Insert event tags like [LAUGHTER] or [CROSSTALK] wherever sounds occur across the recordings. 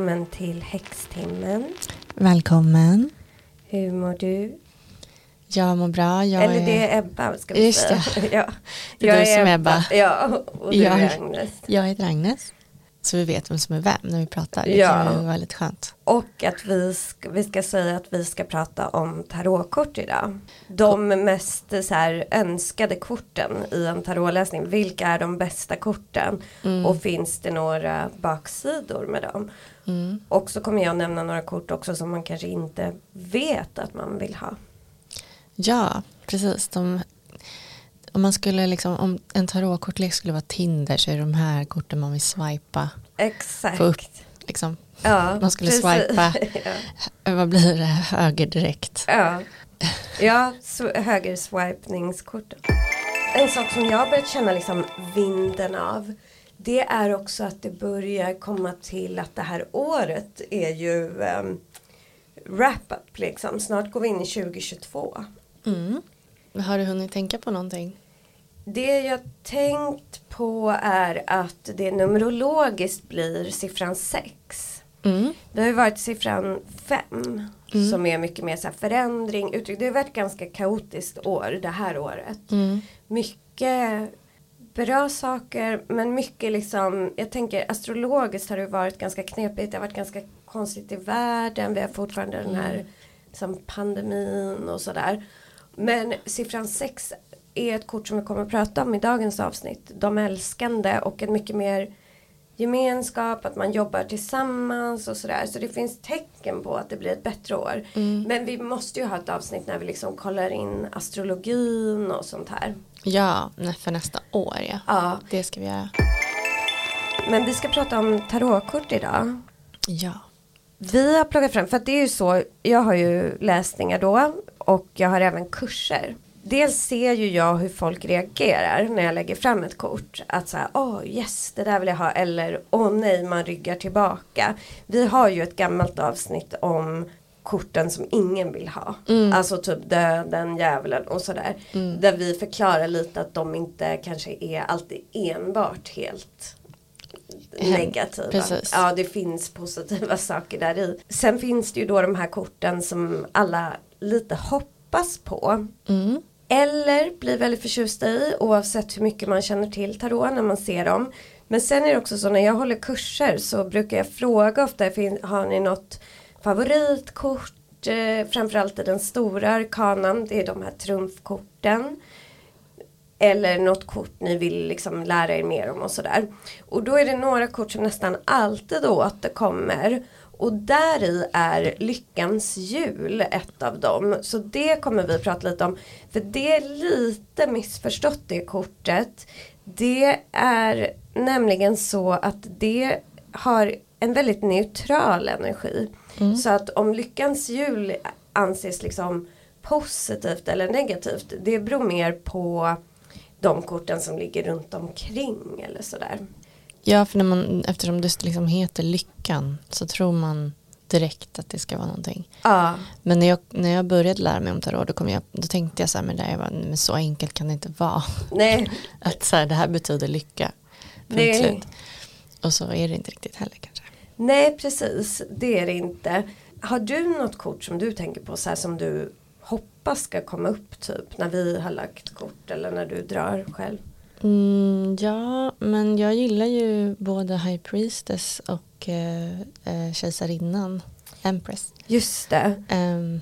välkommen till Häxtimmen. Välkommen. Hur mår du? Jag mår bra. Jag Eller är... det är Ebba ska vi Just säga. [LAUGHS] ja. Det är du som är Ebba. Ja, och du Jag- är Agnes. Jag heter Agnes. Så vi vet vem som är vem när vi pratar. Det Ja. kan ju vara väldigt skönt. Och att vi ska, vi ska säga att vi ska prata om tarotkort idag. De mest så här, önskade korten i en tarotläsning. Vilka är de bästa korten? Mm. Och finns det några baksidor med dem? Mm. Och så kommer jag nämna några kort också som man kanske inte vet att man vill ha. Ja, precis. De, om man skulle liksom, om en tarotkortlek skulle vara Tinder så är det de här korten man vill swipa. Exakt. Få upp. Liksom. Ja, Man skulle precis. swipa. [LAUGHS] ja. Vad blir det? Höger direkt. Ja, ja högerswipningskorten. En sak som jag har börjat känna liksom vinden av. Det är också att det börjar komma till att det här året är ju um, wrap-up liksom. Snart går vi in i 2022. Mm. Har du hunnit tänka på någonting? Det jag tänkt på är att det numerologiskt blir siffran 6. Mm. Det har ju varit siffran 5 Mm. som är mycket mer så här förändring, uttryck. Det har varit ganska kaotiskt år det här året. Mm. Mycket bra saker men mycket liksom, jag tänker astrologiskt har det varit ganska knepigt, det har varit ganska konstigt i världen, vi har fortfarande den här liksom, pandemin och sådär. Men siffran 6 är ett kort som vi kommer att prata om i dagens avsnitt. De älskande och en mycket mer gemenskap, att man jobbar tillsammans och sådär. Så det finns tecken på att det blir ett bättre år. Mm. Men vi måste ju ha ett avsnitt när vi liksom kollar in astrologin och sånt här. Ja, för nästa år ja. Ja, Det ska vi göra. men vi ska prata om tarotkort idag. Ja. Vi har plockat fram, för att det är ju så, jag har ju läsningar då och jag har även kurser. Dels ser ju jag hur folk reagerar när jag lägger fram ett kort. Att säga, åh yes, det där vill jag ha. Eller, åh nej, man ryggar tillbaka. Vi har ju ett gammalt avsnitt om korten som ingen vill ha. Mm. Alltså typ döden, djävulen och sådär. Mm. Där vi förklarar lite att de inte kanske är alltid enbart helt negativa. precis. Ja, det finns positiva [LAUGHS] saker där i. Sen finns det ju då de här korten som alla lite hoppas på. Mm. Eller blir väldigt förtjusta i oavsett hur mycket man känner till tarot när man ser dem. Men sen är det också så när jag håller kurser så brukar jag fråga ofta, har ni något favoritkort? Eh, framförallt i den stora arkanan, det är de här trumfkorten. Eller något kort ni vill liksom lära er mer om och sådär. Och då är det några kort som nästan alltid återkommer. Och där i är Lyckans jul ett av dem. Så det kommer vi prata lite om. För det är lite missförstått det kortet. Det är nämligen så att det har en väldigt neutral energi. Mm. Så att om Lyckans jul anses liksom positivt eller negativt. Det beror mer på de korten som ligger runt omkring eller sådär. Ja, för när man, eftersom det liksom heter lyckan så tror man direkt att det ska vara någonting. Ja, Men när jag, när jag började lära mig om tarot då, kom jag, då tänkte jag så här, men, det här, var- men så enkelt kan det inte vara. nej, [LAUGHS] Att så här, det här betyder lycka. Punkt slut. Och så är det inte riktigt heller. Nej precis, det är det inte. Har du något kort som du tänker på så här som du hoppas ska komma upp typ när vi har lagt kort eller när du drar själv? Mm, ja, men jag gillar ju både High Priestess och eh, eh, Kejsarinnan, Empress. Just det. Ehm,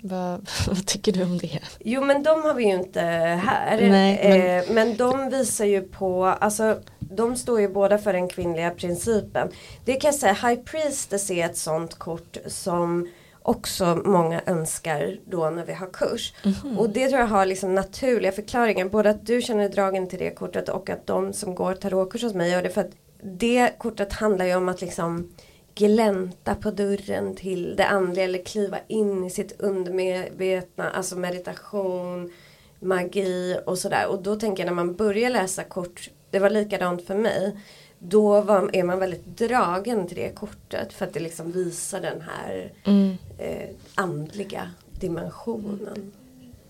vad, [LAUGHS] vad tycker du om det? Jo men de har vi ju inte här. Nej, men- Eh, men de visar ju på, alltså de står ju båda för den kvinnliga principen. Det kan jag säga, High Priestess är ett sånt kort som också många önskar då när vi har kurs. Och det tror jag har liksom naturliga förklaringar. Både att du känner dragen till det kortet och att de som går tarotkurs hos mig gör det. För att det kortet handlar ju om att liksom glänta på dörren till det andliga eller kliva in i sitt undermedvetna, alltså meditation, magi och sådär. Och då tänker jag när man börjar läsa kort, det var likadant för mig. Då var, är man väldigt dragen till det kortet för att det liksom visar den här Mm. eh, andliga dimensionen.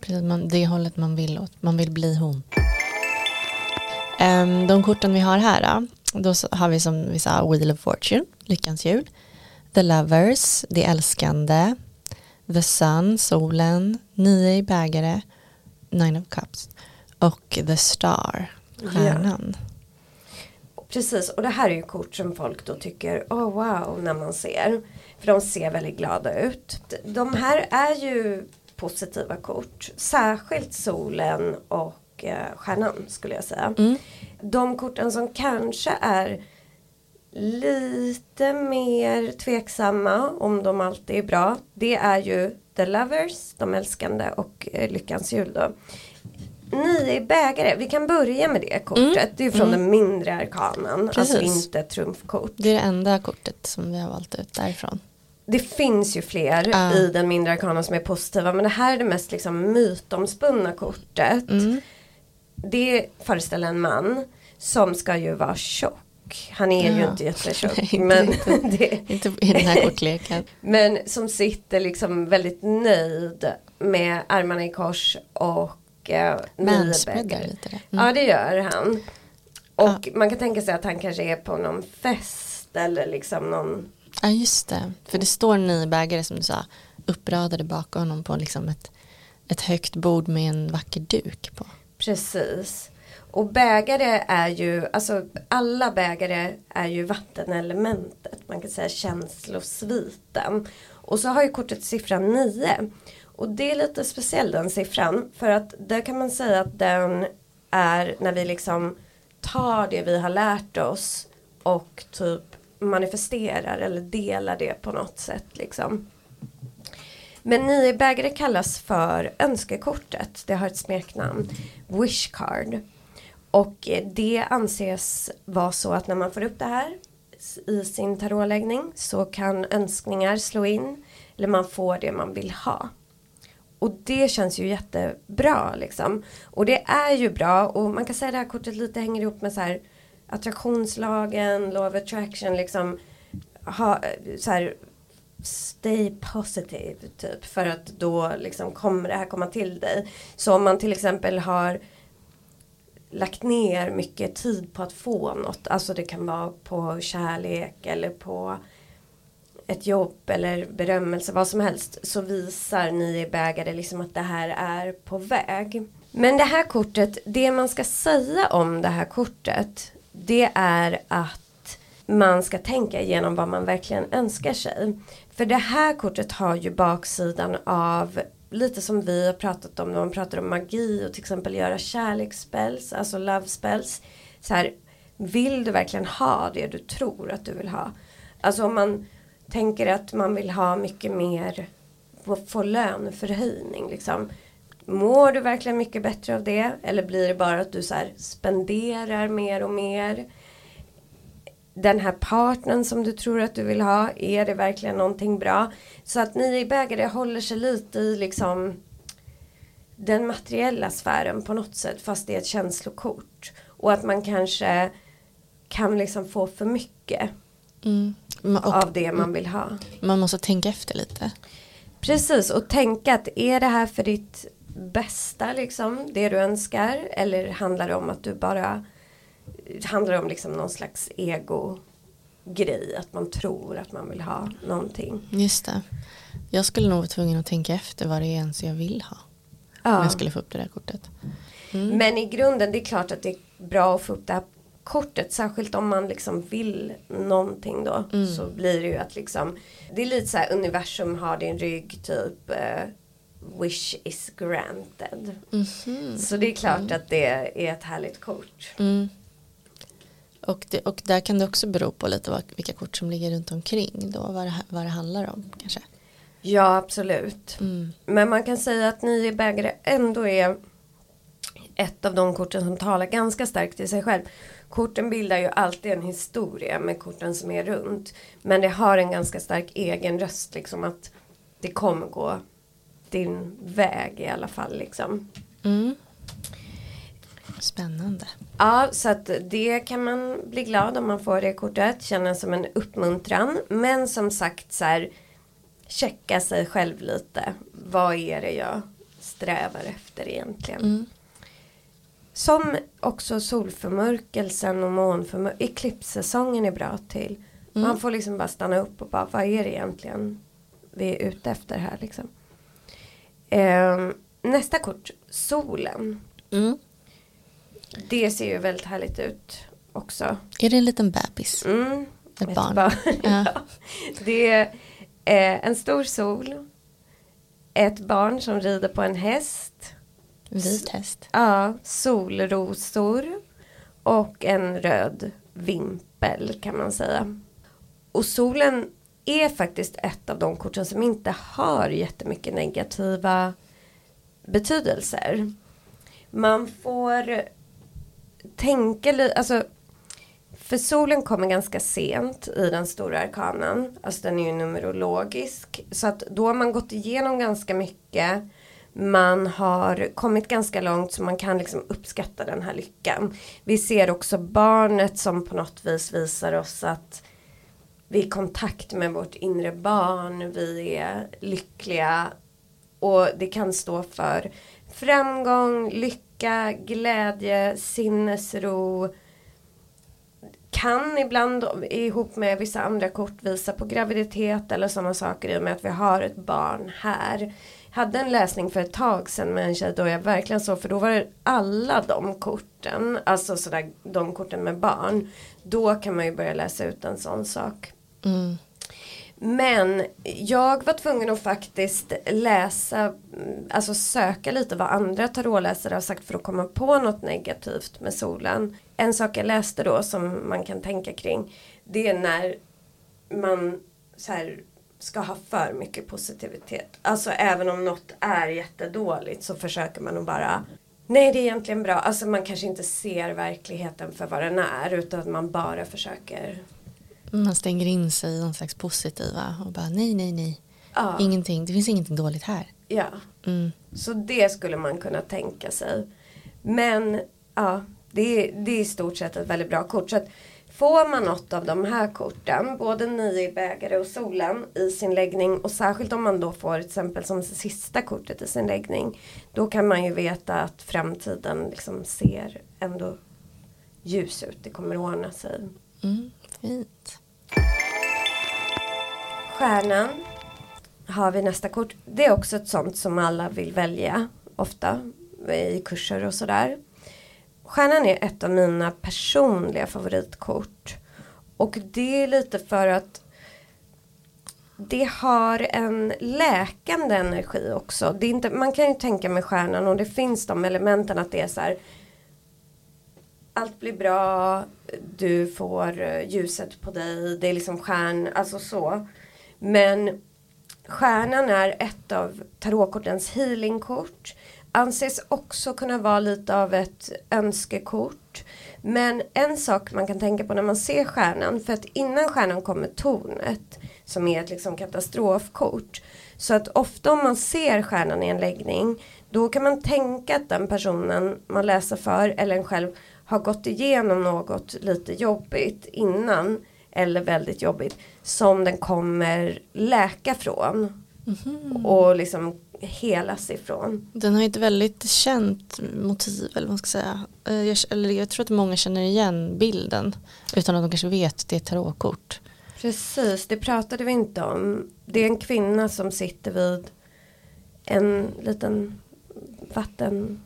Precis, man, det hållet man vill åt. Man vill bli hon. Ehm, de korten vi har här, då, har vi som vi sa Wheel of Fortune, Lyckans hjul. The Lovers, Det älskande, The Sun, solen, Nio i bägare, Nine of Cups och The Star, stjärnan. Precis, och det här är ju kort som folk då tycker, oh wow, när man ser. För de ser väldigt glada ut. De här är ju positiva kort. Särskilt solen och eh, stjärnan skulle jag säga. Mm. De korten som kanske är lite mer tveksamma om de alltid är bra. Det är ju The Lovers, de älskande och eh, Lyckans jul då. Nio bägare, vi kan börja med det kortet. Mm. Det är från Mm. den mindre arkanen, alltså Precis. inte ett trumfkort. Det är det enda kortet som vi har valt ut därifrån. Det finns ju fler Ja. i den mindre arkanen som är positiva men det här är det mest liksom mytomspunna kortet. Mm. Det föreställer en man som ska ju vara tjock. Han är ju Ja. inte jättetjock [LAUGHS] inte men, [LAUGHS] det, Inte i den här kortleken. [LAUGHS] men som sitter liksom väldigt nöjd med armarna i kors och nio Manspreadar lite det. Mm. Ja det gör han. Och man kan tänka sig att han kanske är på någon fest eller liksom någon Ja just det, för det står nio bägare som du sa uppradade bakom honom på liksom ett, ett högt bord med en vacker duk på. Precis. Och bägare är ju, alltså alla bägare är ju vattenelementet. Man kan säga känslosviten. Och så har ju kortet siffran 9. Och det är lite speciell den siffran. För att där kan man säga att den är när vi liksom tar det vi har lärt oss och typ manifesterar eller delar det på något sätt liksom. Men nio bägare kallas för önskekortet. Det har ett smeknamn. Wish card. Och det anses vara så att när man får upp det här i sin tarotläggning så kan önskningar slå in. Eller man får det man vill ha. Och det känns ju jättebra liksom. Och det är ju bra och man kan säga att det här kortet lite hänger ihop med så här attraktionslagen, law of attraction liksom. Ha, så här, stay positive typ för att då liksom kommer det här komma till dig. Så om man till exempel har lagt ner mycket tid på att få något, alltså det kan vara på kärlek eller på ett jobb eller berömmelse, vad som helst, så visar ni i bägare liksom att det här är på väg. Men det här kortet, det man ska säga om det här kortet, det är att man ska tänka igenom vad man verkligen önskar sig. För det här kortet har ju baksidan av lite som vi har pratat om när man pratar om magi och till exempel göra kärleksspells, alltså love spells. Så här, vill du verkligen ha det du tror att du vill ha? Alltså om man tänker att man vill ha mycket mer, få löneförhöjning liksom. Mår du verkligen mycket bättre av det? Eller blir det bara att du så här spenderar mer och mer? Den här partnern som du tror att du vill ha, är det verkligen någonting bra? Så att ni i bägare håller sig lite i liksom den materiella sfären på något sätt fast det är ett känslokort. Och att man kanske kan liksom få för mycket Mm. Och av det man vill ha. man måste tänka efter lite. Precis och tänka att är det här för ditt bästa liksom det du önskar eller handlar det om att du bara handlar det om liksom någon slags ego grej att man tror att man vill ha någonting. Just det. Jag skulle nog vara tvungen att tänka efter vad det är ens jag vill ha. Om Ja. jag skulle få upp det där kortet. Mm. Men i grunden det är klart att det är bra att få upp det här kortet. Särskilt om man liksom vill någonting då. Mm. Så blir det ju att liksom. Det är lite så här universum har din rygg typ. eh, wish is granted. Mhm. Så det är klart att det är ett härligt kort. Mm. Och, det, och där kan det också bero på lite vad, vilka kort som ligger runt omkring då, vad det, vad det handlar om kanske. Ja absolut. Mm. Men man kan säga att nio bägare ändå är ett av de korten som talar ganska starkt i sig själv. Korten bildar ju alltid en historia med korten som är runt. Men det har en ganska stark egen röst liksom att det kommer gå din väg i alla fall liksom. Mm. Spännande. Ja, så att det kan man bli glad om man får det kortet. Känna som en uppmuntran. Men som sagt så här. Checka sig själv lite. Vad är det jag strävar efter egentligen? Mm. Som också solförmörkelsen och månförmörkelsen. Eklipssäsongen är bra till. Man får liksom bara stanna upp och bara vad är det egentligen vi är ute efter här liksom. Eh, nästa kort, solen. Mm. Det ser ju väldigt härligt ut också. Är det en liten bebis? Mm, Ett barn? [LAUGHS] ja. Ja. Det är eh, en stor sol. Ett barn som rider på en häst. Vit häst. Ja, solrosor. Och en röd vimpel kan man säga. Och solen är faktiskt ett av de korten som inte har jättemycket negativa betydelser. Man får tänka lite, alltså för solen kommer ganska sent i den stora arkanan. Alltså den är ju numerologisk. Så att då har man gått igenom ganska mycket. Man har kommit ganska långt så man kan liksom uppskatta den här lyckan. Vi ser också barnet som på något vis visar oss att vi är i kontakt med vårt inre barn. Vi är lyckliga. Och det kan stå för framgång, lycka, glädje, sinnesro kan ibland ihop med vissa andra kort visa på graviditet eller sådana saker i och med att vi har ett barn här. Hade en läsning för ett tag sedan med en tjej då jag verkligen så för då var det alla de korten, alltså sådär de korten med barn. Då kan man ju börja läsa ut en sån sak. Mm. Men jag var tvungen att faktiskt läsa, alltså söka lite vad andra tarotläsare har sagt för att komma på något negativt med solen. En sak jag läste då som man kan tänka kring, det är när man så här, ska ha för mycket positivitet. Alltså även om något är jättedåligt så försöker man att bara Nej det är egentligen bra. Alltså man kanske inte ser verkligheten för vad den är utan att man bara försöker Man stänger in sig i någon slags positiva och bara nej, nej, nej. Ja, Ingenting, det finns ingenting dåligt här. ja. Mm. Så det skulle man kunna tänka sig. Men ja, det är, det är i stort sett ett väldigt bra kort. Så att får man något av de här korten, både nio bägare och solen i sin läggning och särskilt om man då får till exempel som sista kortet i sin läggning. Då kan man ju veta att framtiden liksom ser ändå ljus ut. Det kommer att ordna sig. Mm. Fint. Stjärnan har vi nästa kort. Det är också ett sånt som alla vill välja ofta i kurser och sådär. Stjärnan är ett av mina personliga favoritkort. Och det är lite för att det har en läkande energi också. Det är inte, man kan ju tänka med stjärnan och det finns de elementen att det är så här. Allt blir bra, du får eh, ljuset på dig, det är liksom stjärn, alltså så. Men stjärnan är ett av tarotkortens healingkort. Anses också kunna vara lite av ett önskekort. Men en sak man kan tänka på när man ser stjärnan, för att innan stjärnan kommer tornet, som är ett liksom katastrofkort. Så att ofta om man ser stjärnan i en läggning, då kan man tänka att den personen man läser för, eller en själv, har gått igenom något lite jobbigt innan, eller väldigt jobbigt, som den kommer läka från. Och liksom helas ifrån. Den har ju ett väldigt känt motiv, eller vad man ska säga. Eh, Jag, eller jag tror att många känner igen bilden utan att de kanske vet att det är tarotkort. Precis, det pratade vi inte om. Det är en kvinna som sitter vid en liten vatten...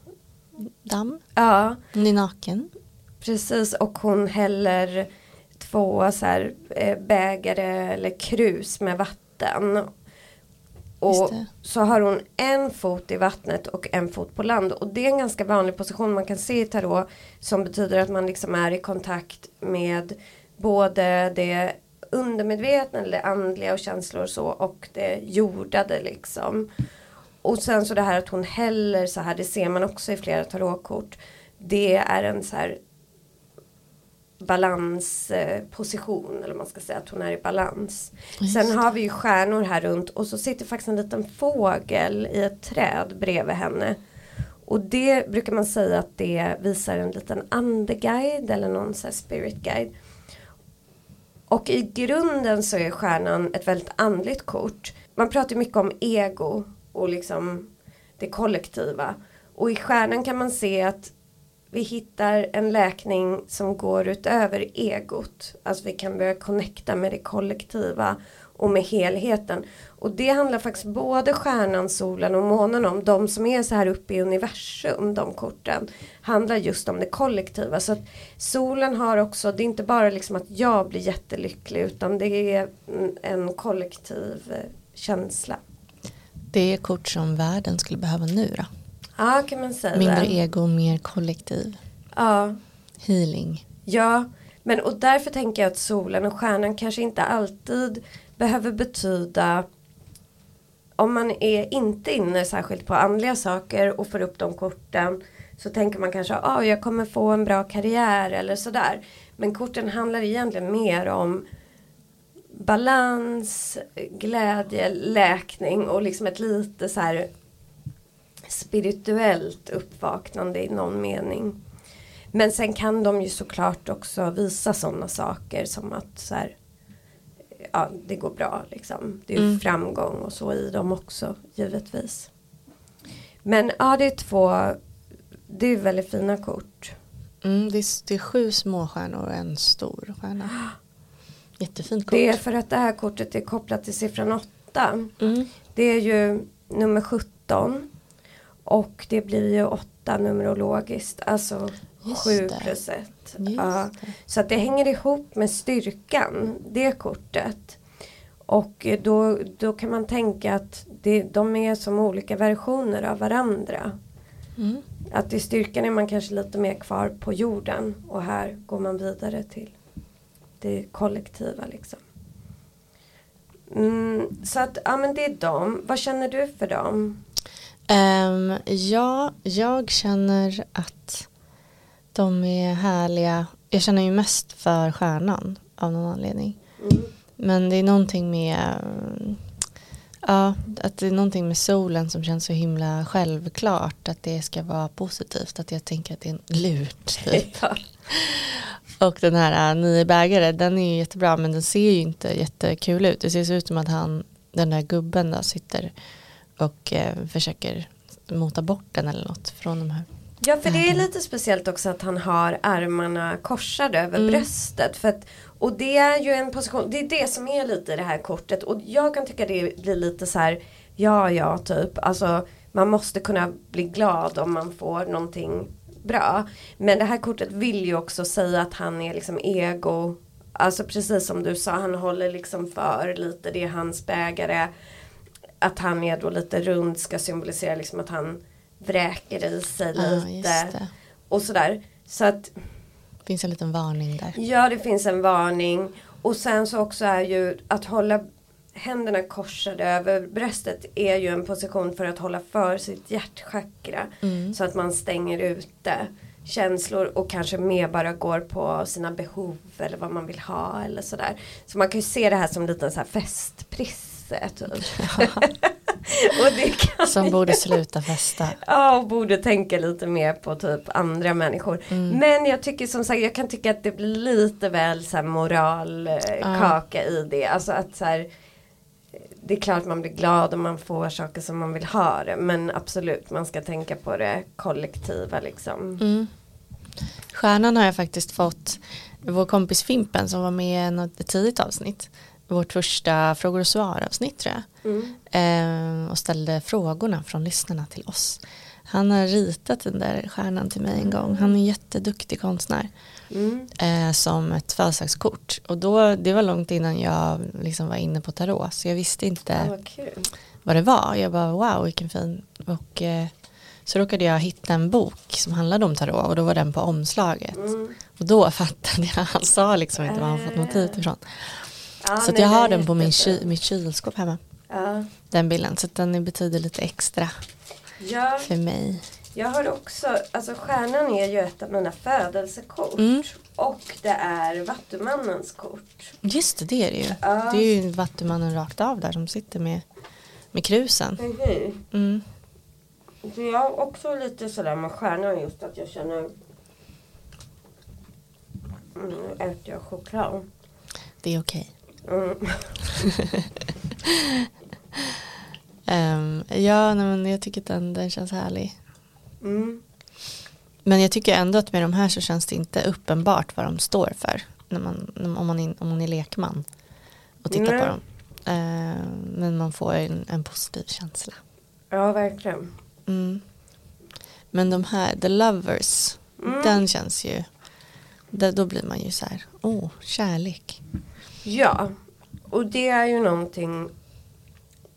Damm, Ja, hon är naken. precis. Och hon häller två så här eh, bägare eller krus med vatten. Och så har hon en fot i vattnet och en fot på land. Och det är en ganska vanlig position man kan se i tarot. Som betyder att man liksom är i kontakt med både det undermedvetna eller det andliga och känslor och så. Och det jordade liksom. Och sen så det här att hon häller så här. Det ser man också i flera tarotkort. Det är en så här balansposition eller man ska säga att hon är i balans. Just Sen har vi ju stjärnor här runt och så sitter faktiskt en liten fågel i ett träd bredvid henne. Och det brukar man säga att det visar en liten andeguide eller någon så spirit guide. Och i grunden så är stjärnan ett väldigt andligt kort. Man pratar mycket om ego och liksom det kollektiva. Och i stjärnan kan man se att vi hittar en läkning som går utöver egot. Alltså vi kan börja connecta med det kollektiva och med helheten. Och det handlar faktiskt både stjärnan, solen och månen om. De som är så här uppe i universum, de korten, handlar just om det kollektiva. Så att solen har också, det är inte bara liksom att jag blir jättelycklig utan det är en kollektiv eh, känsla. Det är kort som världen skulle behöva nu då? Ja, kan man säga. Mindre ego, mer kollektiv. Ja. Healing. Ja, men och därför tänker jag att solen och stjärnan kanske inte alltid behöver betyda om man är inte inne särskilt på andliga saker och får upp de korten så tänker man kanske att ah, jag kommer få en bra karriär eller sådär. Men korten handlar egentligen mer om balans, glädje, läkning och liksom ett lite så här spirituellt uppvaknande i någon mening. Men sen kan de ju såklart också visa sådana saker som att så här, ja, det går bra liksom. Det är mm. framgång och så i dem också givetvis. Men ja, det är två, det är väldigt fina kort. Mm, det, är, det är sju små stjärnor och en stor stjärna. Jättefint kort. Det är för att det här kortet är kopplat till siffran 8. Mm. Det är ju nummer 17. Och det blir ju 8 numerologiskt. Alltså 7 plus 1. Ja. Så att det hänger ihop med styrkan, det kortet. Och då, då kan man tänka att det, de är som olika versioner av varandra. Mm. Att i styrkan är man kanske lite mer kvar på jorden och här går man vidare till det kollektiva liksom. Mm, så att, ja men det är dem. Vad känner du för dem? Um, ja, jag känner att de är härliga. Jag känner ju mest för stjärnan av någon anledning. Mm. Men det är någonting med Ja, att det är någonting med solen som känns så himla självklart att det ska vara positivt. Att jag tänker att det är en lurt [LAUGHS] typ. ja. Och den här äh, nio bägare, den är ju jättebra men den ser ju inte jättekul ut. Det ser ut som att han, den där gubben då sitter och eh, försöker mota bort den eller något från de här Ja för det är lite speciellt också att han har armarna korsade över mm. bröstet. För att, och det är ju en position, det är det som är lite det här kortet. Och jag kan tycka det blir lite så här, ja ja typ. Alltså man måste kunna bli glad om man får någonting bra. Men det här kortet vill ju också säga att han är liksom ego. Alltså precis som du sa, han håller liksom för lite, det är hans bägare. Att han är då lite rund ska symbolisera liksom att han vräker i sig lite. och sådär. Så att det finns en liten varning där. Ja det finns en varning. Och sen så också är ju att hålla händerna korsade över bröstet är ju en position för att hålla för sitt hjärtchakra. Mm. Så att man stänger ute känslor och kanske mer bara går på sina behov eller vad man vill ha eller sådär. Så man kan ju se det här som en liten så här festprisse. Typ. [LAUGHS] Som borde sluta festa. Ja, och borde tänka lite mer på typ andra människor. Mm. Men jag tycker som sagt, jag kan tycka att det blir lite väl så här moralkaka uh. i det. Alltså att så här, det är klart man blir glad om man får saker som man vill ha det. Men absolut, man ska tänka på det kollektiva liksom. Mm. Stjärnan har jag faktiskt fått, vår kompis Fimpen som var med i ett tidigt avsnitt vårt första frågor och svar avsnitt tror jag. Mm. Eh, och ställde frågorna från lyssnarna till oss. Han har ritat den där stjärnan till mig en gång. Han är en jätteduktig konstnär. Mm. Eh, som ett födelsedagskort. Och då, det var långt innan jag liksom var inne på tarot. Så jag visste inte ah, vad det var. Jag bara wow vilken fin. Och eh, så råkade jag hitta en bok som handlade om tarot. Och då var den på omslaget. Mm. Och då [LAUGHS] fattade jag. Han sa liksom inte var han fått motivet ifrån. Ja, så nej, jag har den på min ky mitt kylskåp hemma. Ja. Den bilden, så den betyder lite extra ja. för mig. Jag har också, alltså stjärnan är ju ett av mina födelsekort. Mm. Och det är Vattumannens kort. Just det, det är det ju. Ja. Det är ju Vattumannen rakt av där som sitter med, med krusen. Mm. Mm. Så jag har också lite sådär med stjärnan just att jag känner mm, Nu äter jag choklad. Det är okej. Mm. [LAUGHS] um, ja, nej, men jag tycker den, den känns härlig. Mm. Men jag tycker ändå att med de här så känns det inte uppenbart vad de står för. När man, om, man är, om man är lekman och tittar Nej. på dem. Eh, men man får en, en positiv känsla. Ja, verkligen. Mm. Men de här, The Lovers, Mm. den känns ju, där, då blir man ju så här, åh, kärlek. Ja, och det är ju någonting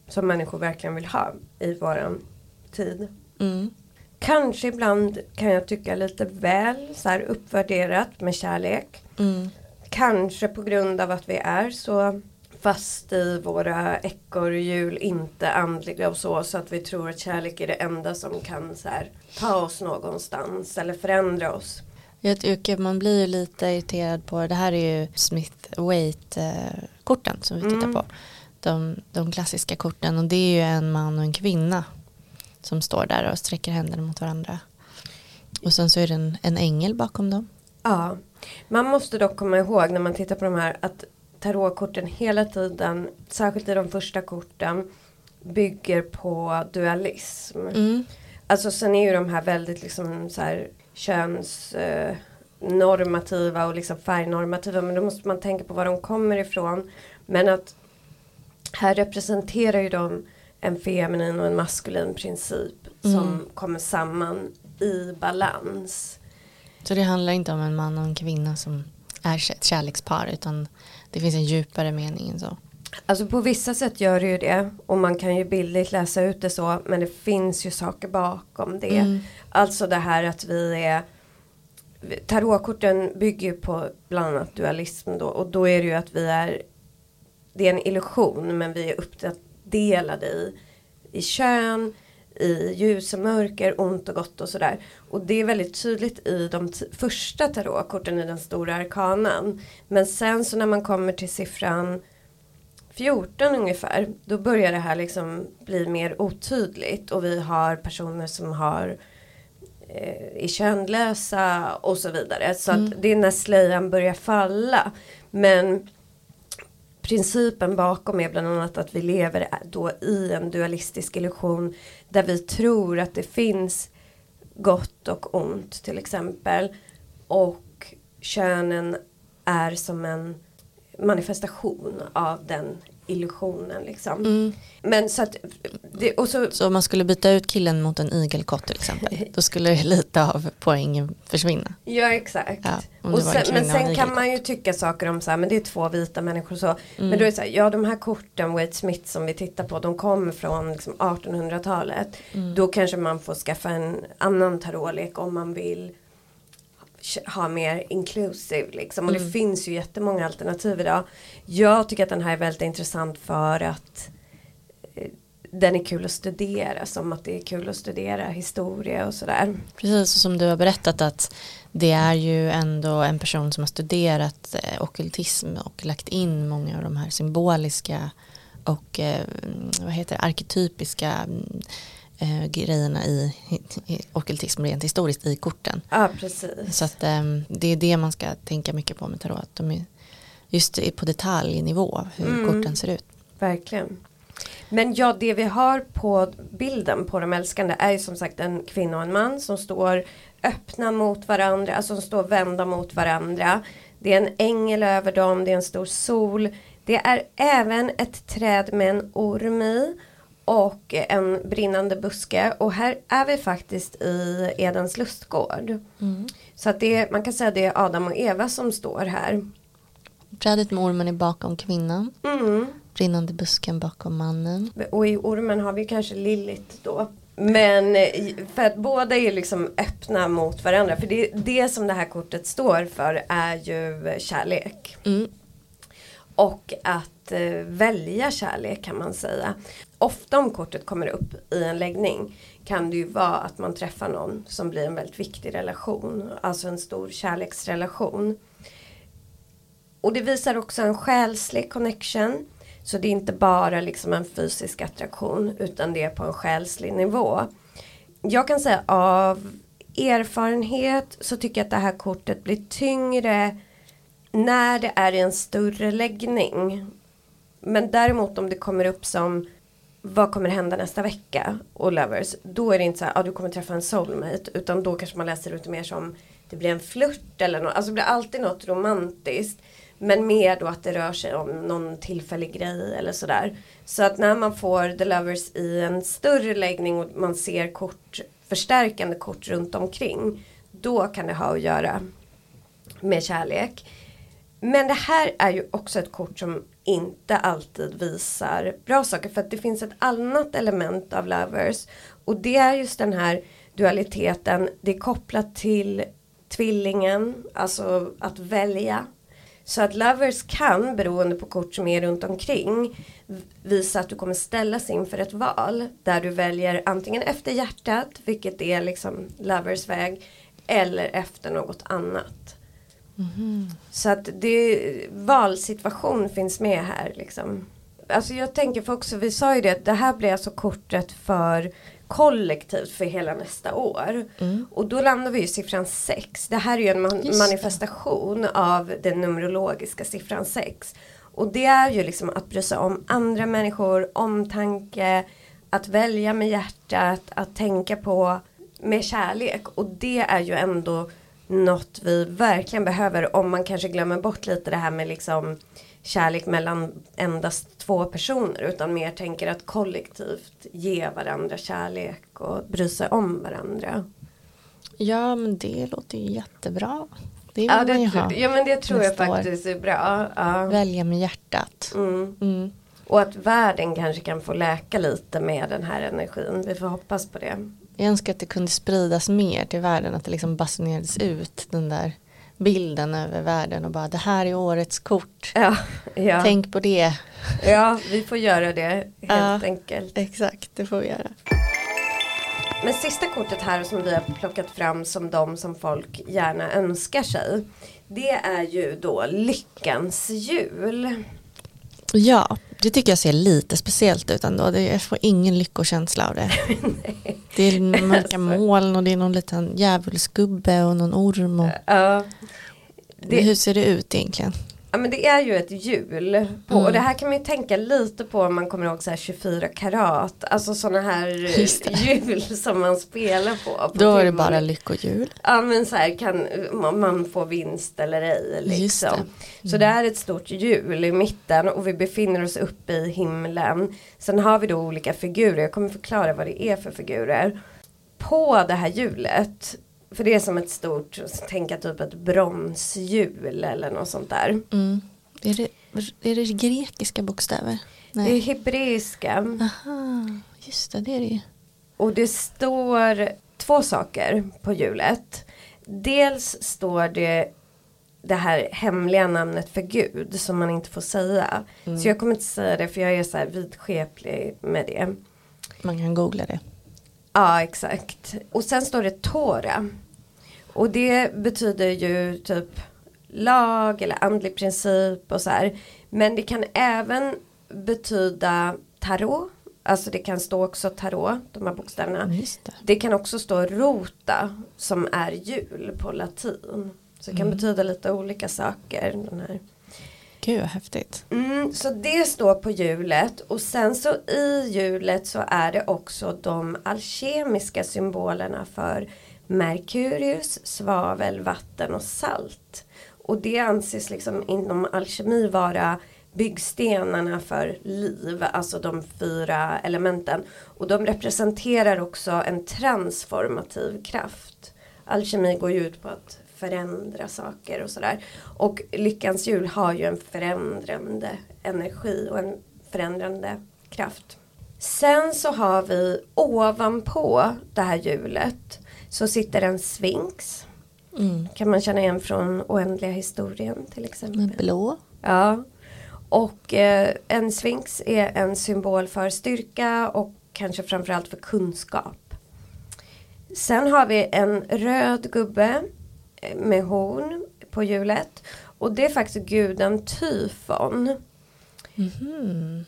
som människor verkligen vill ha i våran tid. Mm. Kanske ibland kan jag tycka lite väl så här uppvärderat med kärlek. Mm. Kanske på grund av att vi är så fast i våra ekorrhjul, inte andliga och så, så att vi tror att kärlek är det enda som kan så här, ta oss någonstans eller förändra oss. Jag tycker man blir ju lite irriterad på, det här är ju Smith Waite-korten som vi tittar Mm. på. De, de klassiska korten och det är ju en man och en kvinna som står där och sträcker händerna mot varandra. Och sen så är det en, en ängel bakom dem. Ja, man måste dock komma ihåg när man tittar på de här att tarotkorten hela tiden, särskilt i de första korten, bygger på dualism. Mm. Alltså sen är ju de här väldigt liksom så här köns eh, normativa och liksom färgnormativa men då måste man tänka på var de kommer ifrån. Men att här representerar ju de en feminin och en maskulin princip som Mm. kommer samman i balans. Så det handlar inte om en man och en kvinna som är ett kärlekspar utan det finns en djupare mening än så. Alltså på vissa sätt gör det ju det och man kan ju bildligt läsa ut det så men det finns ju saker bakom det. Mm. Alltså det här att vi är Tarotkorten bygger ju på bland annat dualism då och då är det ju att vi är Det är en illusion men vi är uppdelade i I kön I ljus och mörker, ont och gott och sådär Och det är väldigt tydligt i de första tarotkorten i den stora arkanan Men sen så när man kommer till siffran 14 ungefär, då börjar det här liksom bli mer otydligt och vi har personer som har eh, är könlösa och så vidare. Så Mm. att det är när slöjan börjar falla. Men principen bakom är bland annat att vi lever då i en dualistisk illusion där vi tror att det finns gott och ont till exempel. Och könen är som en manifestation av den illusionen liksom. Mm. Men så att det, och så Så om man skulle byta ut killen mot en igelkott till exempel [LAUGHS] då skulle lite av poängen försvinna. Ja exakt. Ja, och sen, men sen kan man ju tycka saker om så här, men det är två vita människor så. Mm. Men då är det så här, ja de här korten Wade Smith som vi tittar på, de kommer från liksom 1800-talet. Mm. Då kanske man får skaffa en annan tarotlek om man vill ha mer inclusive liksom. Och det Mm. finns ju jättemånga alternativ idag. Jag tycker att den här är väldigt intressant för att eh, den är kul att studera som att det är kul att studera historia och sådär. Precis som du har berättat att det är ju ändå en person som har studerat eh, ockultism och lagt in många av de här symboliska och eh, vad heter det, arketypiska mm, eh, grejerna i, i ockultism rent historiskt i korten. Ja precis. Så att eh, det är det man ska tänka mycket på med tarot. att De är just på detaljnivå hur Mm. korten ser ut. Verkligen. Men ja, det vi har på bilden på de älskande är ju som sagt en kvinna och en man som står öppna mot varandra, alltså som står vända mot varandra. Det är en ängel över dem, det är en stor sol. Det är även ett träd med en orm i och en brinnande buske. Och här är vi faktiskt i Edens lustgård. Så att det, man kan säga att det är Adam och Eva som står här. Trädet med ormen är bakom kvinnan. Mm. Brinnande busken bakom mannen. Och i ormen har vi kanske Lillit då. Men för att båda är liksom öppna mot varandra. För det, det som det här kortet står för är ju kärlek. Mm. Och att eh, välja kärlek kan man säga. Ofta om kortet kommer upp i en läggning kan det ju vara att man träffar någon som blir en väldigt viktig relation. Alltså en stor kärleksrelation. Och det visar också en själslig connection. Så det är inte bara liksom en fysisk attraktion utan det är på en själslig nivå. Jag kan säga av erfarenhet så tycker jag att det här kortet blir tyngre när det är i en större läggning. Men däremot om det kommer upp som vad kommer hända nästa vecka och lovers. Då är det inte så här, ja du kommer träffa en soulmate. Utan då kanske man läser ut det mer som det blir en flört eller något. Alltså det blir alltid något romantiskt. Men mer då att det rör sig om någon tillfällig grej eller sådär. Så att när man får the lovers i en större läggning och man ser kort, förstärkande kort runt omkring. Då kan det ha att göra med kärlek. Men det här är ju också ett kort som inte alltid visar bra saker. För att det finns ett annat element av lovers. Och det är just den här dualiteten. Det är kopplat till tvillingen. Alltså att välja. Så att lovers kan, beroende på kort som är runt omkring, visa att du kommer ställas inför ett val. Där du väljer antingen efter hjärtat, vilket är liksom lovers väg, eller efter något annat. Mm. Så att det, valsituation finns med här liksom. Alltså jag tänker för också, vi sa ju det att det här blir alltså kortet för kollektivt för hela nästa år. Mm. Och då landar vi i siffran 6. Det här är ju en man manifestation av den numerologiska siffran 6. Och det är ju liksom att bry sig om andra människor, omtanke, att välja med hjärtat, att tänka på med kärlek. Och det är ju ändå något vi verkligen behöver om man kanske glömmer bort lite det här med liksom kärlek mellan endast två personer utan mer tänker att kollektivt ge varandra kärlek och bry sig om varandra. Ja men det låter ju jättebra. Det vill ja, det, man ju ha ja men det tror jag faktiskt är bra. Ja. Välja med hjärtat. Mm. Mm. Och att världen kanske kan få läka lite med den här energin. Vi får hoppas på det. Jag önskar att det kunde spridas mer till världen. Att det liksom basunerades ut den där bilden över världen och bara det här är årets kort. Ja, ja. Tänk på det. Ja, vi får göra det [LAUGHS] helt ja, enkelt. Exakt, det får vi göra. Men sista kortet här som vi har plockat fram som de som folk gärna önskar sig. Det är ju då lyckans jul. Ja, det tycker jag ser lite speciellt ut ändå. Jag får ingen lyckokänsla av det. [LAUGHS] det är mörka alltså. moln och det är någon liten djävulsgubbe och någon orm. Och... Uh, det... Hur ser det ut egentligen? Ja men det är ju ett hjul. På, mm. Och det här kan man ju tänka lite på om man kommer ihåg så här 24 karat. Alltså sådana här hjul som man spelar på. på Då är det bara lyckohjul. Ja men så här kan man få vinst eller ej. Liksom. Det. Mm. Så det är ett stort hjul i mitten och vi befinner oss uppe i himlen. Sen har vi då olika figurer. Jag kommer förklara vad det är för figurer. På det här hjulet för det är som ett stort, tänka typ ett bronshjul eller något sånt där. Mm. Är, det, är det grekiska bokstäver? Nej. Det är hebreiska. Aha, just det, det är det ju. Och det står två saker på hjulet. Dels står det det här hemliga namnet för Gud som man inte får säga. Mm. Så jag kommer inte säga det för jag är så här vidskeplig med det. Man kan googla det. Ja exakt. Och sen står det Tora. Och det betyder ju typ lag eller andlig princip och så här. Men det kan även betyda tarot. Alltså det kan stå också tarot, de här bokstäverna. Det. det. kan också stå rota som är jul på latin. Så det kan mm. betyda lite olika saker. Den här. Gud vad häftigt. Mm, så det står på hjulet och sen så i hjulet så är det också de alkemiska symbolerna för Merkurius, svavel, vatten och salt. Och det anses liksom inom alkemi vara byggstenarna för liv, alltså de fyra elementen. Och de representerar också en transformativ kraft. Alkemi går ju ut på att förändra saker och sådär. Och lyckans hjul har ju en förändrande energi och en förändrande kraft. Sen så har vi ovanpå det här hjulet så sitter en sphinx. Mm. Kan man känna igen från oändliga historien till exempel. Med blå. Ja. Och eh, en sphinx är en symbol för styrka och kanske framförallt för kunskap. Sen har vi en röd gubbe eh, med horn på hjulet. Och det är faktiskt guden Tyfon. Mm.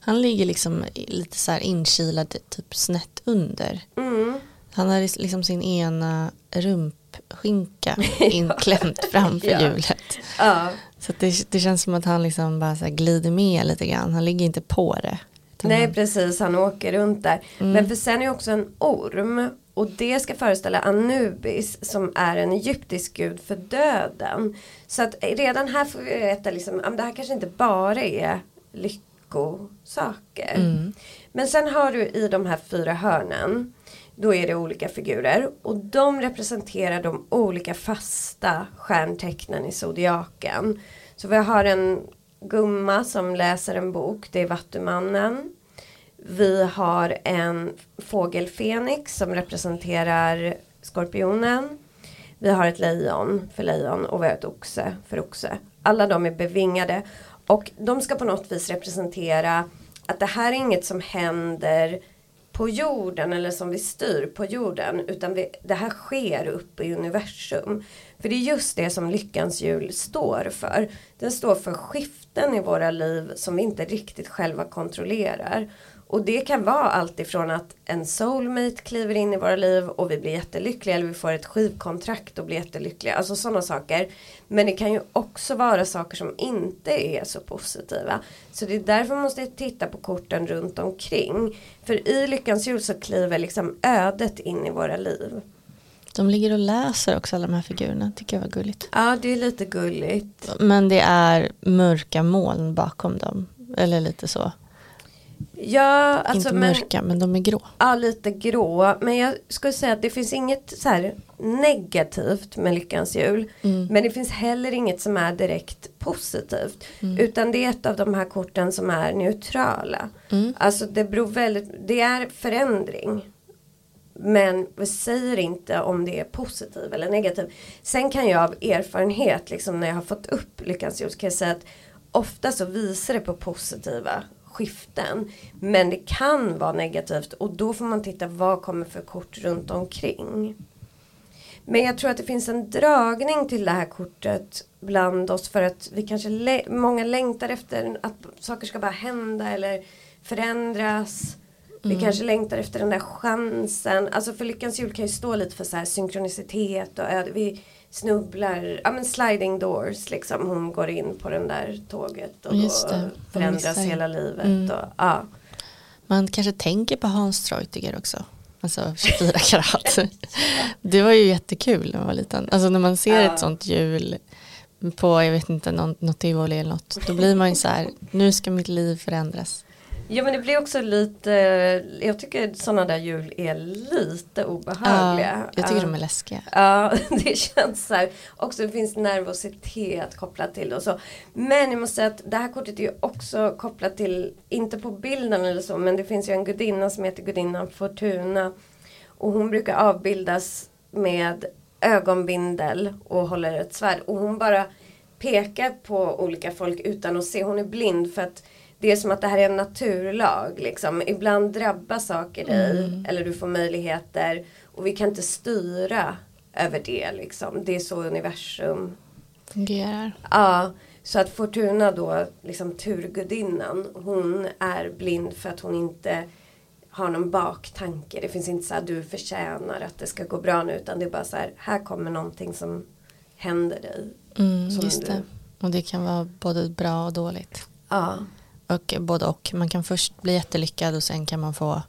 Han ligger liksom lite så här inkilad typ snett under. Mm. Han har liksom sin ena rumpskinka [LAUGHS] inklämt framför ja. hjulet. Ja. Så det, det, känns som att han liksom bara glider med lite grann. Han ligger inte på det. Nej precis, han åker runt där. Mm. Men för sen är också en orm. Och det ska föreställa Anubis som är en egyptisk gud för döden. Så att redan här får vi veta liksom, att det här kanske inte bara är lyckosaker. Mm. Men sen har du i de här fyra hörnen då är det olika figurer och de representerar de olika fasta stjärntecknen i zodiaken. Så vi har en gumma som läser en bok, det är Vattumannen. Vi har en fågel Fenix som representerar skorpionen. Vi har ett lejon för lejon och vi har ett oxe för oxe. Alla de är bevingade och de ska på något vis representera att det här är inget som händer på jorden eller som vi styr på jorden utan vi, det här sker uppe i universum. För det är just det som lyckans hjul står för. Den står för skiften i våra liv som vi inte riktigt själva kontrollerar. Och det kan vara allt ifrån att en soulmate kliver in i våra liv och vi blir jättelyckliga eller vi får ett skivkontrakt och blir jättelyckliga. Alltså sådana saker. Men det kan ju också vara saker som inte är så positiva. Så det är därför man måste titta på korten runt omkring. För i Lyckans jul så kliver liksom ödet in i våra liv. De ligger och läser också alla de här figurerna, tycker jag var gulligt. Ja, det är lite gulligt. Men det är mörka moln bakom dem, eller lite så. Ja, alltså, Inte mörka men, men de är grå. Ja, lite grå. Men jag skulle säga att det finns inget så här negativt med Lyckans jul. Mm. Men det finns heller inget som är direkt positivt. Mm. Utan det är ett av de här korten som är neutrala. Mm. Alltså det beror väldigt, det är förändring. Men vi säger inte om det är positiv eller negativ. Sen kan jag av erfarenhet, liksom när jag har fått upp Lyckans jul, kan jag säga att ofta så visar det på positiva skiften. Men det kan vara negativt och då får man titta vad kommer för kort runt omkring. Men jag tror att det finns en dragning till det här kortet bland oss för att vi kanske många längtar efter att saker ska bara hända eller förändras. Mm. Vi kanske längtar efter den där chansen. Alltså för Lyckans jul kan ju stå lite för så här synkronicitet och vi snubblar, ja men sliding doors liksom. Hon går in på den där tåget och Just då förändras hela livet. Mm. Och, ja. Man kanske tänker på Hans Treutiger också. Alltså 24 karat. [LAUGHS] det var ju jättekul när man var liten. Alltså när man ser ja. ett sånt hjul på, jag vet inte, något, något tivoli eller något. Då blir man ju så här, nu ska mitt liv förändras. Ja men det blir också lite, jag tycker sådana där jul är lite obehagliga. Ja, jag tycker de är läskiga. Ja, [LAUGHS] det känns så här. Också det finns nervositet kopplat till det och så. Men jag måste säga att det här kortet är ju också kopplat till, inte på bilden eller så, men det finns ju en gudinna som heter gudinnan Fortuna. Och hon brukar avbildas med ögonbindel och håller ett svärd. Och hon bara pekar på olika folk utan att se, hon är blind för att det är som att det här är en naturlag. Liksom. Ibland drabbar saker dig mm. eller du får möjligheter och vi kan inte styra över det. Liksom. Det är så universum fungerar. Ja, så att Fortuna då, liksom turgudinnan, hon är blind för att hon inte har någon baktanke. Det finns inte så att du förtjänar att det ska gå bra nu utan det är bara så här, här kommer någonting som händer dig. Mm, just det. Och det kan vara både bra och dåligt. Ja. Och både och. Man kan först bli jättelyckad och sen kan man få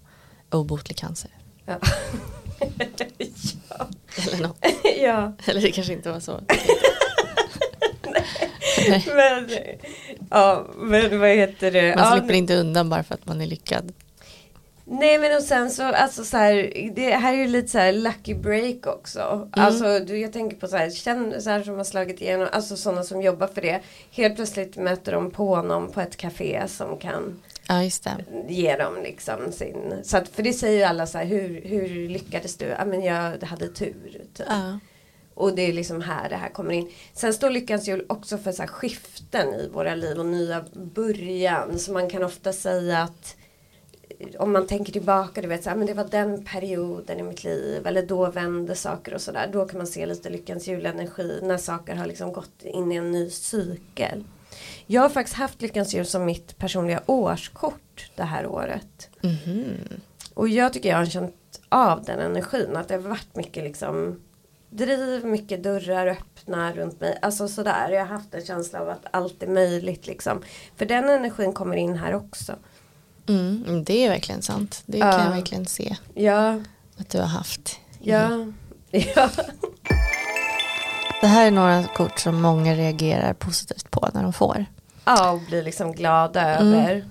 obotlig cancer. Ja. ja. [LAUGHS] Eller något. [LAUGHS] ja. Eller det kanske inte var så. [LAUGHS] Nej. Men, ja, men vad heter det? Man slipper ja, inte undan bara för att man är lyckad. Nej men och sen så, alltså så här, det här är ju lite så här lucky break också. Mm. Alltså du, jag tänker på så här kändisar som har slagit igenom, alltså sådana som jobbar för det. Helt plötsligt möter de på någon på ett café som kan ja, just det. ge dem liksom sin, så att, för det säger ju alla så här, hur, hur lyckades du? Ja men jag hade tur. Typ. Ja. Och det är liksom här det här kommer in. Sen står Lyckans jul också för så här skiften i våra liv och nya början. Så man kan ofta säga att om man tänker tillbaka, du vet så här, men det var den perioden i mitt liv eller då vände saker och sådär. Då kan man se lite lyckans julenergi när saker har liksom gått in i en ny cykel. Jag har faktiskt haft lyckans jul som mitt personliga årskort det här året. Mm. Och jag tycker jag har känt av den energin, att det har varit mycket liksom driv, mycket dörrar öppna runt mig. Alltså sådär, jag har haft en känsla av att allt är möjligt liksom. För den energin kommer in här också. Mm, det är verkligen sant. Det kan jag verkligen se Ja, att du har haft. ja, [LAUGHS] ja. Det här är några kort som många reagerar positivt på när de får. Ja, och blir liksom glada Mm. över.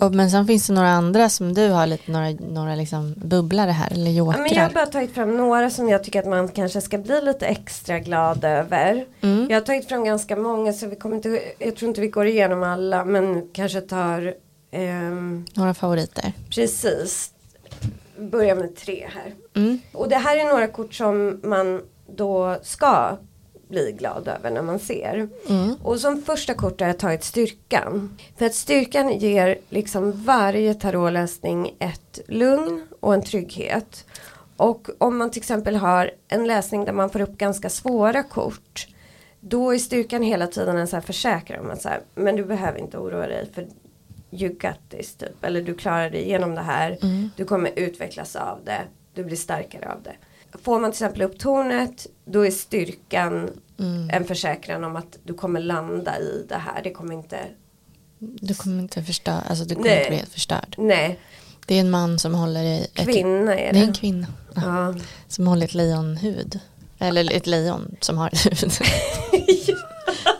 Och, men sen finns det några andra som du har lite några, några liksom bubblare här eller Ja, jokrar. men jag har bara tagit fram några som jag tycker att man kanske ska bli lite extra glad över. Mm. Jag har tagit fram ganska många så vi kommer inte, jag tror inte vi går igenom alla men kanske tar ehm, Några favoriter. precis. Börja med tre här. Mm. Och det här är några kort som man då ska bli glad över när man ser. Mm. Och som första kort har jag tagit styrkan. För att styrkan ger liksom varje tarotläsning ett lugn och en trygghet. Och om man till exempel har en läsning där man får upp ganska svåra kort. Då är styrkan hela tiden en så här försäkran så här, men du behöver inte oroa dig för you got this typ. Eller du klarar dig igenom det här. Mm. Du kommer utvecklas av det. Du blir starkare av det. Får man till exempel upp tornet då är styrkan Mm. en försäkran om att du kommer landa i det här. Det kommer inte, Du kommer inte förstöra, alltså du kommer Nej. inte bli helt förstörd. nej, Det är en man som håller i ett, kvinna är Det är en det. kvinna Ja. som håller ett lejonhuvud. Eller ett lejon som har ett huvud. [LAUGHS] [LAUGHS]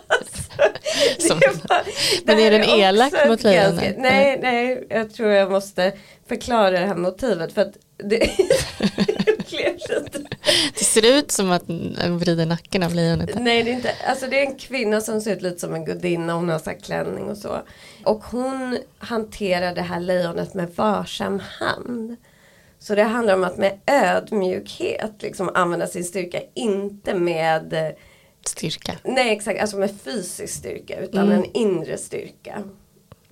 [LAUGHS] Som- är bara- Men är den också elak mot ganska- Nej, nej, jag tror jag måste förklara det här motivet för att det [LAUGHS] Det ser ut som att den vrider nacken av lejonet. Nej det är inte, alltså det är en kvinna som ser ut lite som en gudinna, hon har så klänning och så. Och hon hanterar det här lejonet med varsam hand. Så det handlar om att med ödmjukhet liksom använda sin styrka, inte med, Styrka. nej exakt, alltså med fysisk styrka utan Mm. en inre styrka.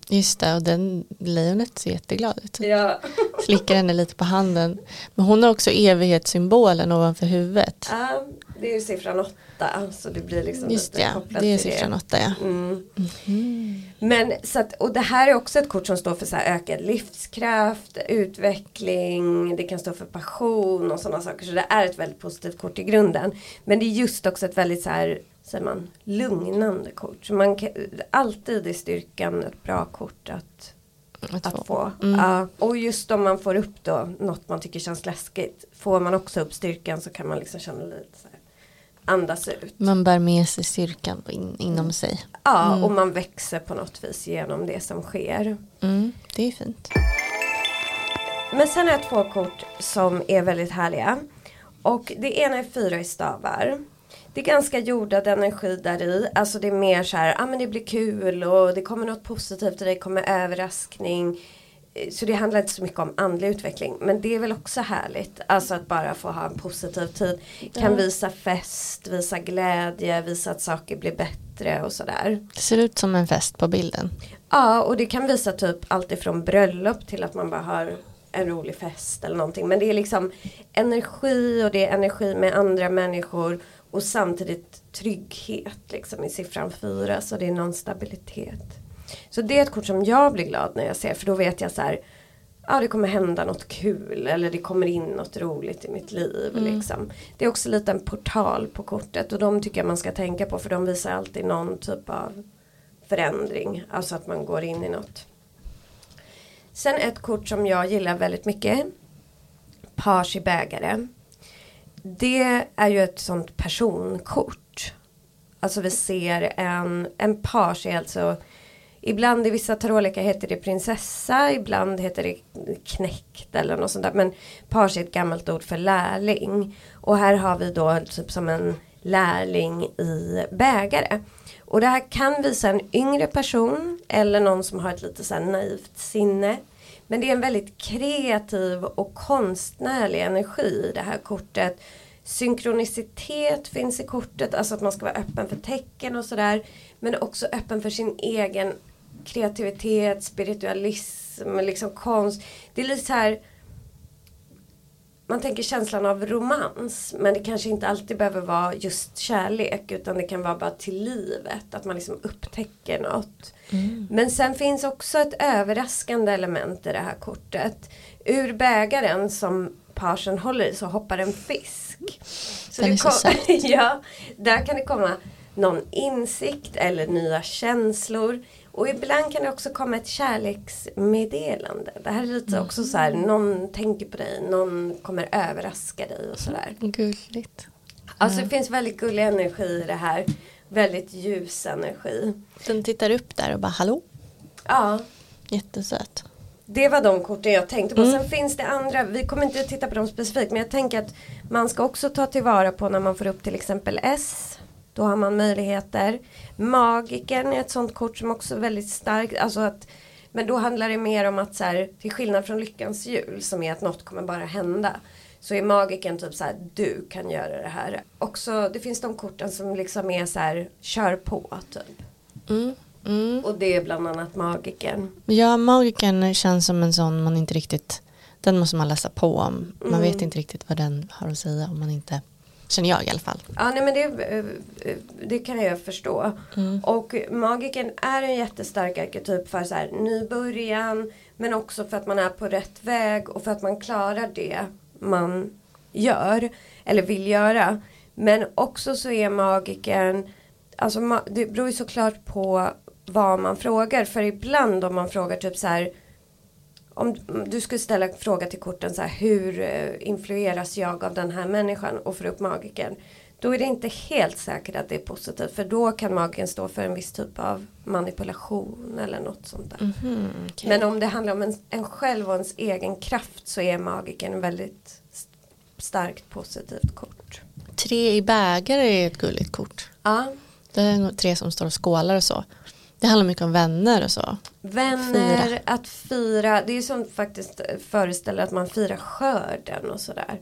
Just det, och den lejonet ser jätteglad ut. Ja, Slickar henne lite på handen. Men hon har också evighetssymbolen ovanför huvudet. Ja, det är ju siffran åtta så det blir liksom Just lite ja, kopplat det är siffran åtta ja. Mm. Mm. Men så att, och det här är också ett kort som står för så ökad livskraft, utveckling, det kan stå för passion och sådana saker. Så det är ett väldigt positivt kort i grunden. Men det är just också ett väldigt så här, säger man, lugnande kort. Så man kan, alltid är styrkan ett bra kort att, Att att få. Mm. Ja. Och just om man får upp då något man tycker känns läskigt. Får man också upp styrkan så kan man liksom känna lite så här, andas ut. Man bär med sig styrkan in, inom sig. Ja, Mm. och man växer på något vis genom det som sker. Mm, det är fint. Men sen har jag två kort som är väldigt härliga. Och det ena är fyra i stavar. Det är ganska jordad energi där i. Alltså det är mer så här, ja ah, men det blir kul och det kommer något positivt och det kommer överraskning. Eh, Så det handlar inte så mycket om andlig utveckling. Men det är väl också härligt. Alltså att bara få ha en positiv tid. Kan visa fest, visa glädje, visa att saker blir bättre och sådär. Det ser ut som en fest på bilden. Ja, och det kan visa typ allt ifrån bröllop till att man bara har en rolig fest eller någonting. Men det är liksom energi och det är energi med andra människor och samtidigt trygghet liksom i siffran fyra. Så det är någon stabilitet. Så det är ett kort som jag blir glad när jag ser för då vet jag så här Ja det kommer hända något kul eller det kommer in något roligt i mitt liv. Liksom. Det är också lite en portal på kortet och de tycker jag man ska tänka på för de visar alltid någon typ av förändring. Alltså att man går in i något. Sen ett kort som jag gillar väldigt mycket. Page i bägare. Det är ju ett sånt personkort. Alltså vi ser en, en page är alltså Ibland i vissa tarotlekar heter det prinsessa, ibland heter det knäckt eller något sånt där. Men page är ett gammalt ord för lärling. Och här har vi då typ som en lärling i bägare. Och det här kan visa en yngre person eller någon som har ett lite så här naivt sinne. Men det är en väldigt kreativ och konstnärlig energi i det här kortet. Synkronicitet finns i kortet, alltså att man ska vara öppen för tecken och sådär. Men också öppen för sin egen kreativitet, spiritualism, liksom konst. Det är lite så här man tänker känslan av romans men det kanske inte alltid behöver vara just kärlek utan det kan vara bara till livet att man liksom upptäcker något. Men sen finns också ett överraskande element i det här kortet. Ur bägaren som parsen håller i så hoppar en fisk. Så Den är så söt. [LAUGHS] ja, där kan det komma någon insikt eller nya känslor. Och ibland kan det också komma ett kärleksmeddelande. Det här är lite också så här, någon tänker på dig, någon kommer överraska dig och sådär. Gulligt. Alltså det finns väldigt gullig energi i det här. Väldigt ljus energi. Den tittar upp där och bara hallå. Ja, Jättesöt. det var de korten jag tänkte på. Mm. Sen finns det andra, vi kommer inte titta på dem specifikt. Men jag tänker att man ska också ta tillvara på när man får upp till exempel S. Då har man möjligheter. Magikern är ett sånt kort som också är väldigt starkt. Alltså att, men då handlar det mer om att så här, till skillnad från lyckans hjul som är att något kommer bara hända. Så är magiken typ så här, du kan göra det här. Också, det finns de korten som liksom är så här, kör på typ. Mm. Mm. Och det är bland annat magiken. Ja, magiken känns som en sån man inte riktigt, den måste man läsa på om. Man Mm. vet inte riktigt vad den har att säga om man inte, känner jag i alla fall. Ja, nej men det, eh, det kan jag förstå. Mm. Och magiken är en jättestark arketyp för så här, nybörjan. Men också för att man är på rätt väg och för att man klarar det man gör. Eller vill göra. Men också så är magiken, alltså det beror ju såklart på vad man frågar. För ibland om man frågar typ så här om du skulle ställa fråga till korten så här, hur eh, influeras jag av den här människan och får upp magiken. Då är det inte helt säkert att det är positivt för då kan magiken stå för en viss typ av manipulation eller något sånt där. Mhm, okej. Men om det handlar om en, en själv och ens egen kraft så är magiken en väldigt st- starkt positivt kort. Tre i bägare är ett gulligt kort. Ja, Det är tre som står och skålar och så. Det handlar mycket om vänner och så. vänner, Fira. att fira, det är som faktiskt föreställer att man firar skörden och sådär.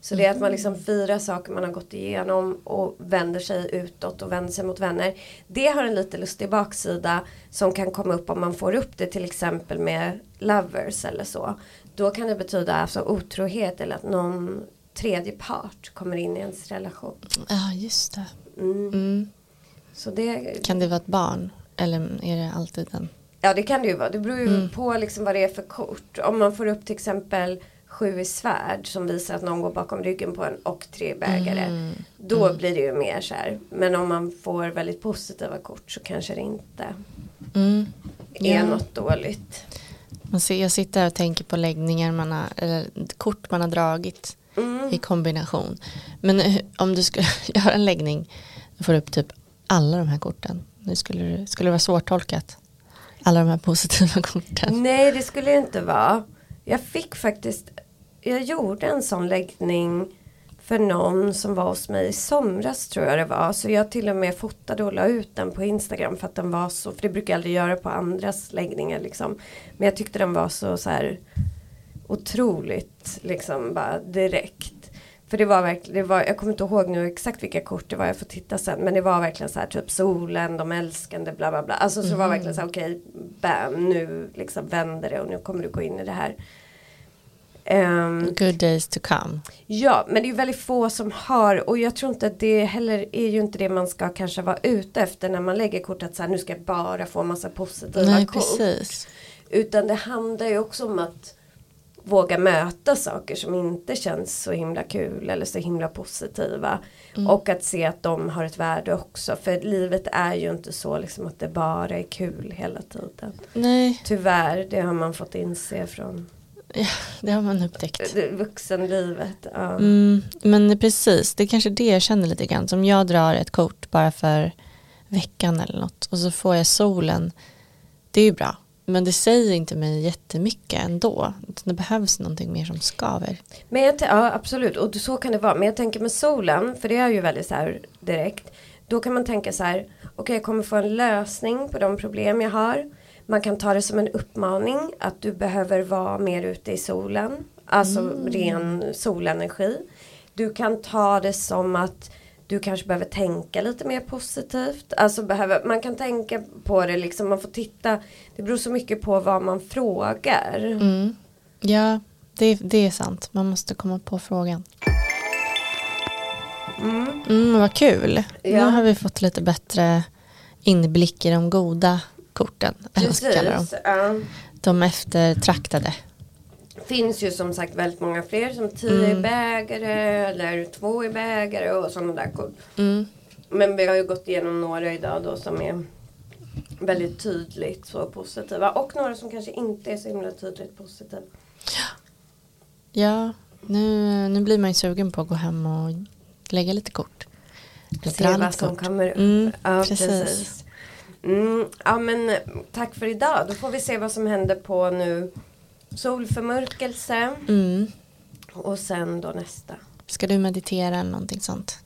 Så det är att man liksom firar saker man har gått igenom och vänder sig utåt och vänder sig mot vänner. Det har en lite lustig baksida som kan komma upp om man får upp det till exempel med lovers eller så. Då kan det betyda alltså otrohet eller att någon tredje part kommer in i ens relation. Ja, just det. Mm. Mm. Så det, Kan det vara ett barn? Eller är det alltid en? Ja det kan det ju vara. Det beror ju Mm. på liksom vad det är för kort. Om man får upp till exempel sju i svärd som visar att någon går bakom ryggen på en och tre bägare. Mm. Då blir det ju mer så här. Men om man får väldigt positiva kort så kanske det inte Mm. är Ja. något dåligt. Man ser, jag sitter här och tänker på läggningar man har, eller kort man har dragit Mm. i kombination. Men eh, om du skulle [LAUGHS] göra en läggning och får upp typ alla de här korten. Nu skulle det, skulle det vara svårtolkat. Alla de här positiva [LAUGHS] korten. Nej det skulle det inte vara. Jag fick faktiskt, jag gjorde en sån läggning för någon som var hos mig i somras tror jag det var. Så jag till och med fotade och la ut den på Instagram för att den var så, för det brukar jag aldrig göra på andras läggningar liksom. Men jag tyckte den var så, så här otroligt liksom bara direkt. För det var verkligen, det var, jag kommer inte ihåg nu exakt vilka kort det var, jag får titta sen. Men det var verkligen så här typ solen, de älskande, bla bla bla. Alltså så det var verkligen så här okej, bam, nu liksom vänder det och nu kommer du gå in i det här. Ehm, Good days to come. Ja, men det är väldigt få som har och jag tror inte att det heller är ju inte det man ska kanske vara ute efter när man lägger kort att så här, nu ska jag bara få massa positiva Nej, kort. precis. Utan det handlar ju också om att våga möta saker som inte känns så himla kul eller så himla positiva. Mm. Och att se att de har ett värde också. För livet är ju inte så liksom att det bara är kul hela tiden. Nej, Tyvärr, det har man fått inse från det har man upptäckt. vuxenlivet. Ja. Mm, men precis, det är kanske det jag känner lite grann. Som jag drar ett kort bara för veckan eller något och så får jag solen. Det är ju bra. Men det säger inte mig jättemycket ändå. Det behövs någonting mer som skaver. Men jag, ja absolut och så kan det vara. Men jag tänker med solen, för det är ju väldigt så här direkt. Då kan man tänka så här, okej jag kommer få en lösning på de problem jag har. Man kan ta det som en uppmaning att du behöver vara mer ute i solen. Alltså ren solenergi. Du kan ta det som att du kanske behöver tänka lite mer positivt. Alltså behöver, man kan tänka på det liksom, man får titta. Det beror så mycket på vad man frågar. Mm. Ja, det, det är sant. Man måste komma på frågan. Mm. Mm, vad kul. Nu Ja. har vi fått lite bättre inblick i de goda korten. Eller vad ska kalla dem. Ja. De eftertraktade. Finns ju som sagt väldigt många fler som 10 Mm. i bägare eller 2 i bägare och sådana där kort. Mm. Men vi har ju gått igenom några idag då som är väldigt tydligt så positiva. Och några som kanske inte är så himla tydligt positiva. Ja, nu, nu blir man ju sugen på att gå hem och lägga lite kort. Se vad som kort. kommer upp. Mm, ja, precis. precis. Mm, ja men tack för idag. Då får vi se vad som händer på nu solförmörkelse Mm. och sen då nästa. Ska du meditera eller någonting sånt?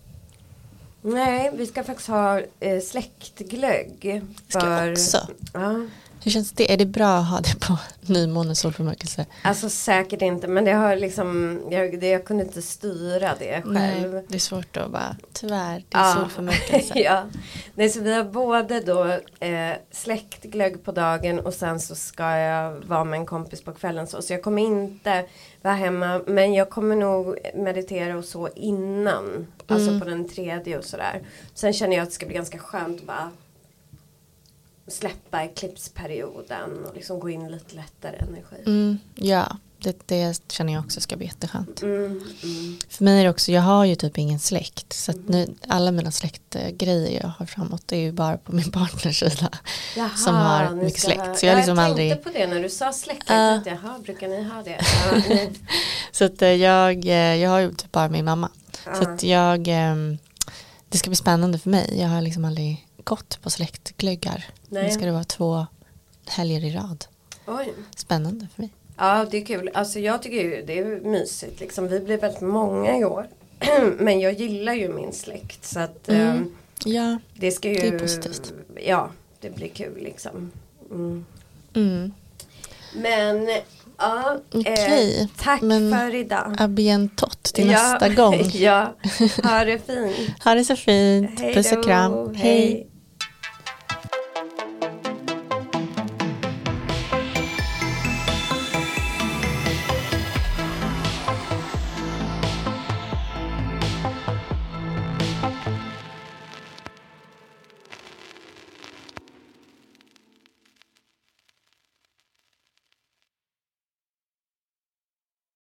Nej, vi ska faktiskt ha eh, släktglögg. Ska jag också? Ja, Hur känns det? Är det bra att ha det på [LAUGHS] nymåne solförmörkelse? alltså säkert inte men det har liksom, jag, det, jag kunde inte styra det själv. Nej, det är svårt att bara, tyvärr, det är Ja. solförmörkelse. [LAUGHS] ja. Nej, så vi har både då eh, släktglögg på dagen och sen så ska jag vara med en kompis på kvällen. Så, så jag kommer inte vara hemma men jag kommer nog meditera och så innan. Alltså Mm. på den tredje och sådär. Sen känner jag att det ska bli ganska skönt att bara släppa eklipsperioden och liksom gå in lite lättare energi. Mm, ja, det, det känner jag också ska bli jätteskönt. Mm, mm. För mig är det också, jag har ju typ ingen släkt. Så att nu, alla mina släktgrejer jag har framåt det är ju bara på min [LAUGHS] partners sida. Jaha, Som har mycket släkt. ha- Så jag ja, liksom jag aldrig- tänkte på det när du sa släkt. Jag tänkte, jaha, brukar ni ha det? [LAUGHS] Så att eh, jag, eh, jag har ju typ bara min mamma. Så ja. att jag, ehm, det ska bli spännande för mig. Jag har liksom aldrig gått på släktglöggar. Nu Nej. ska det vara två helger i rad. Oj. Spännande för mig. Ja, det är kul. Alltså jag tycker ju det är mysigt. Liksom. Vi blir väldigt många i år. [CLEARS THROAT] Men jag gillar ju min släkt. Så att Mm. ehm, Ja, det ska ju... Det är positivt. Ja, det blir kul liksom. Mm. mm. Men ja, Okej, eh, tack men- för idag. abientott till Ja, nästa gång. [LAUGHS] ja, ha det [LAUGHS] fint. Ha det så fint. Hej Puss och kram. Hej.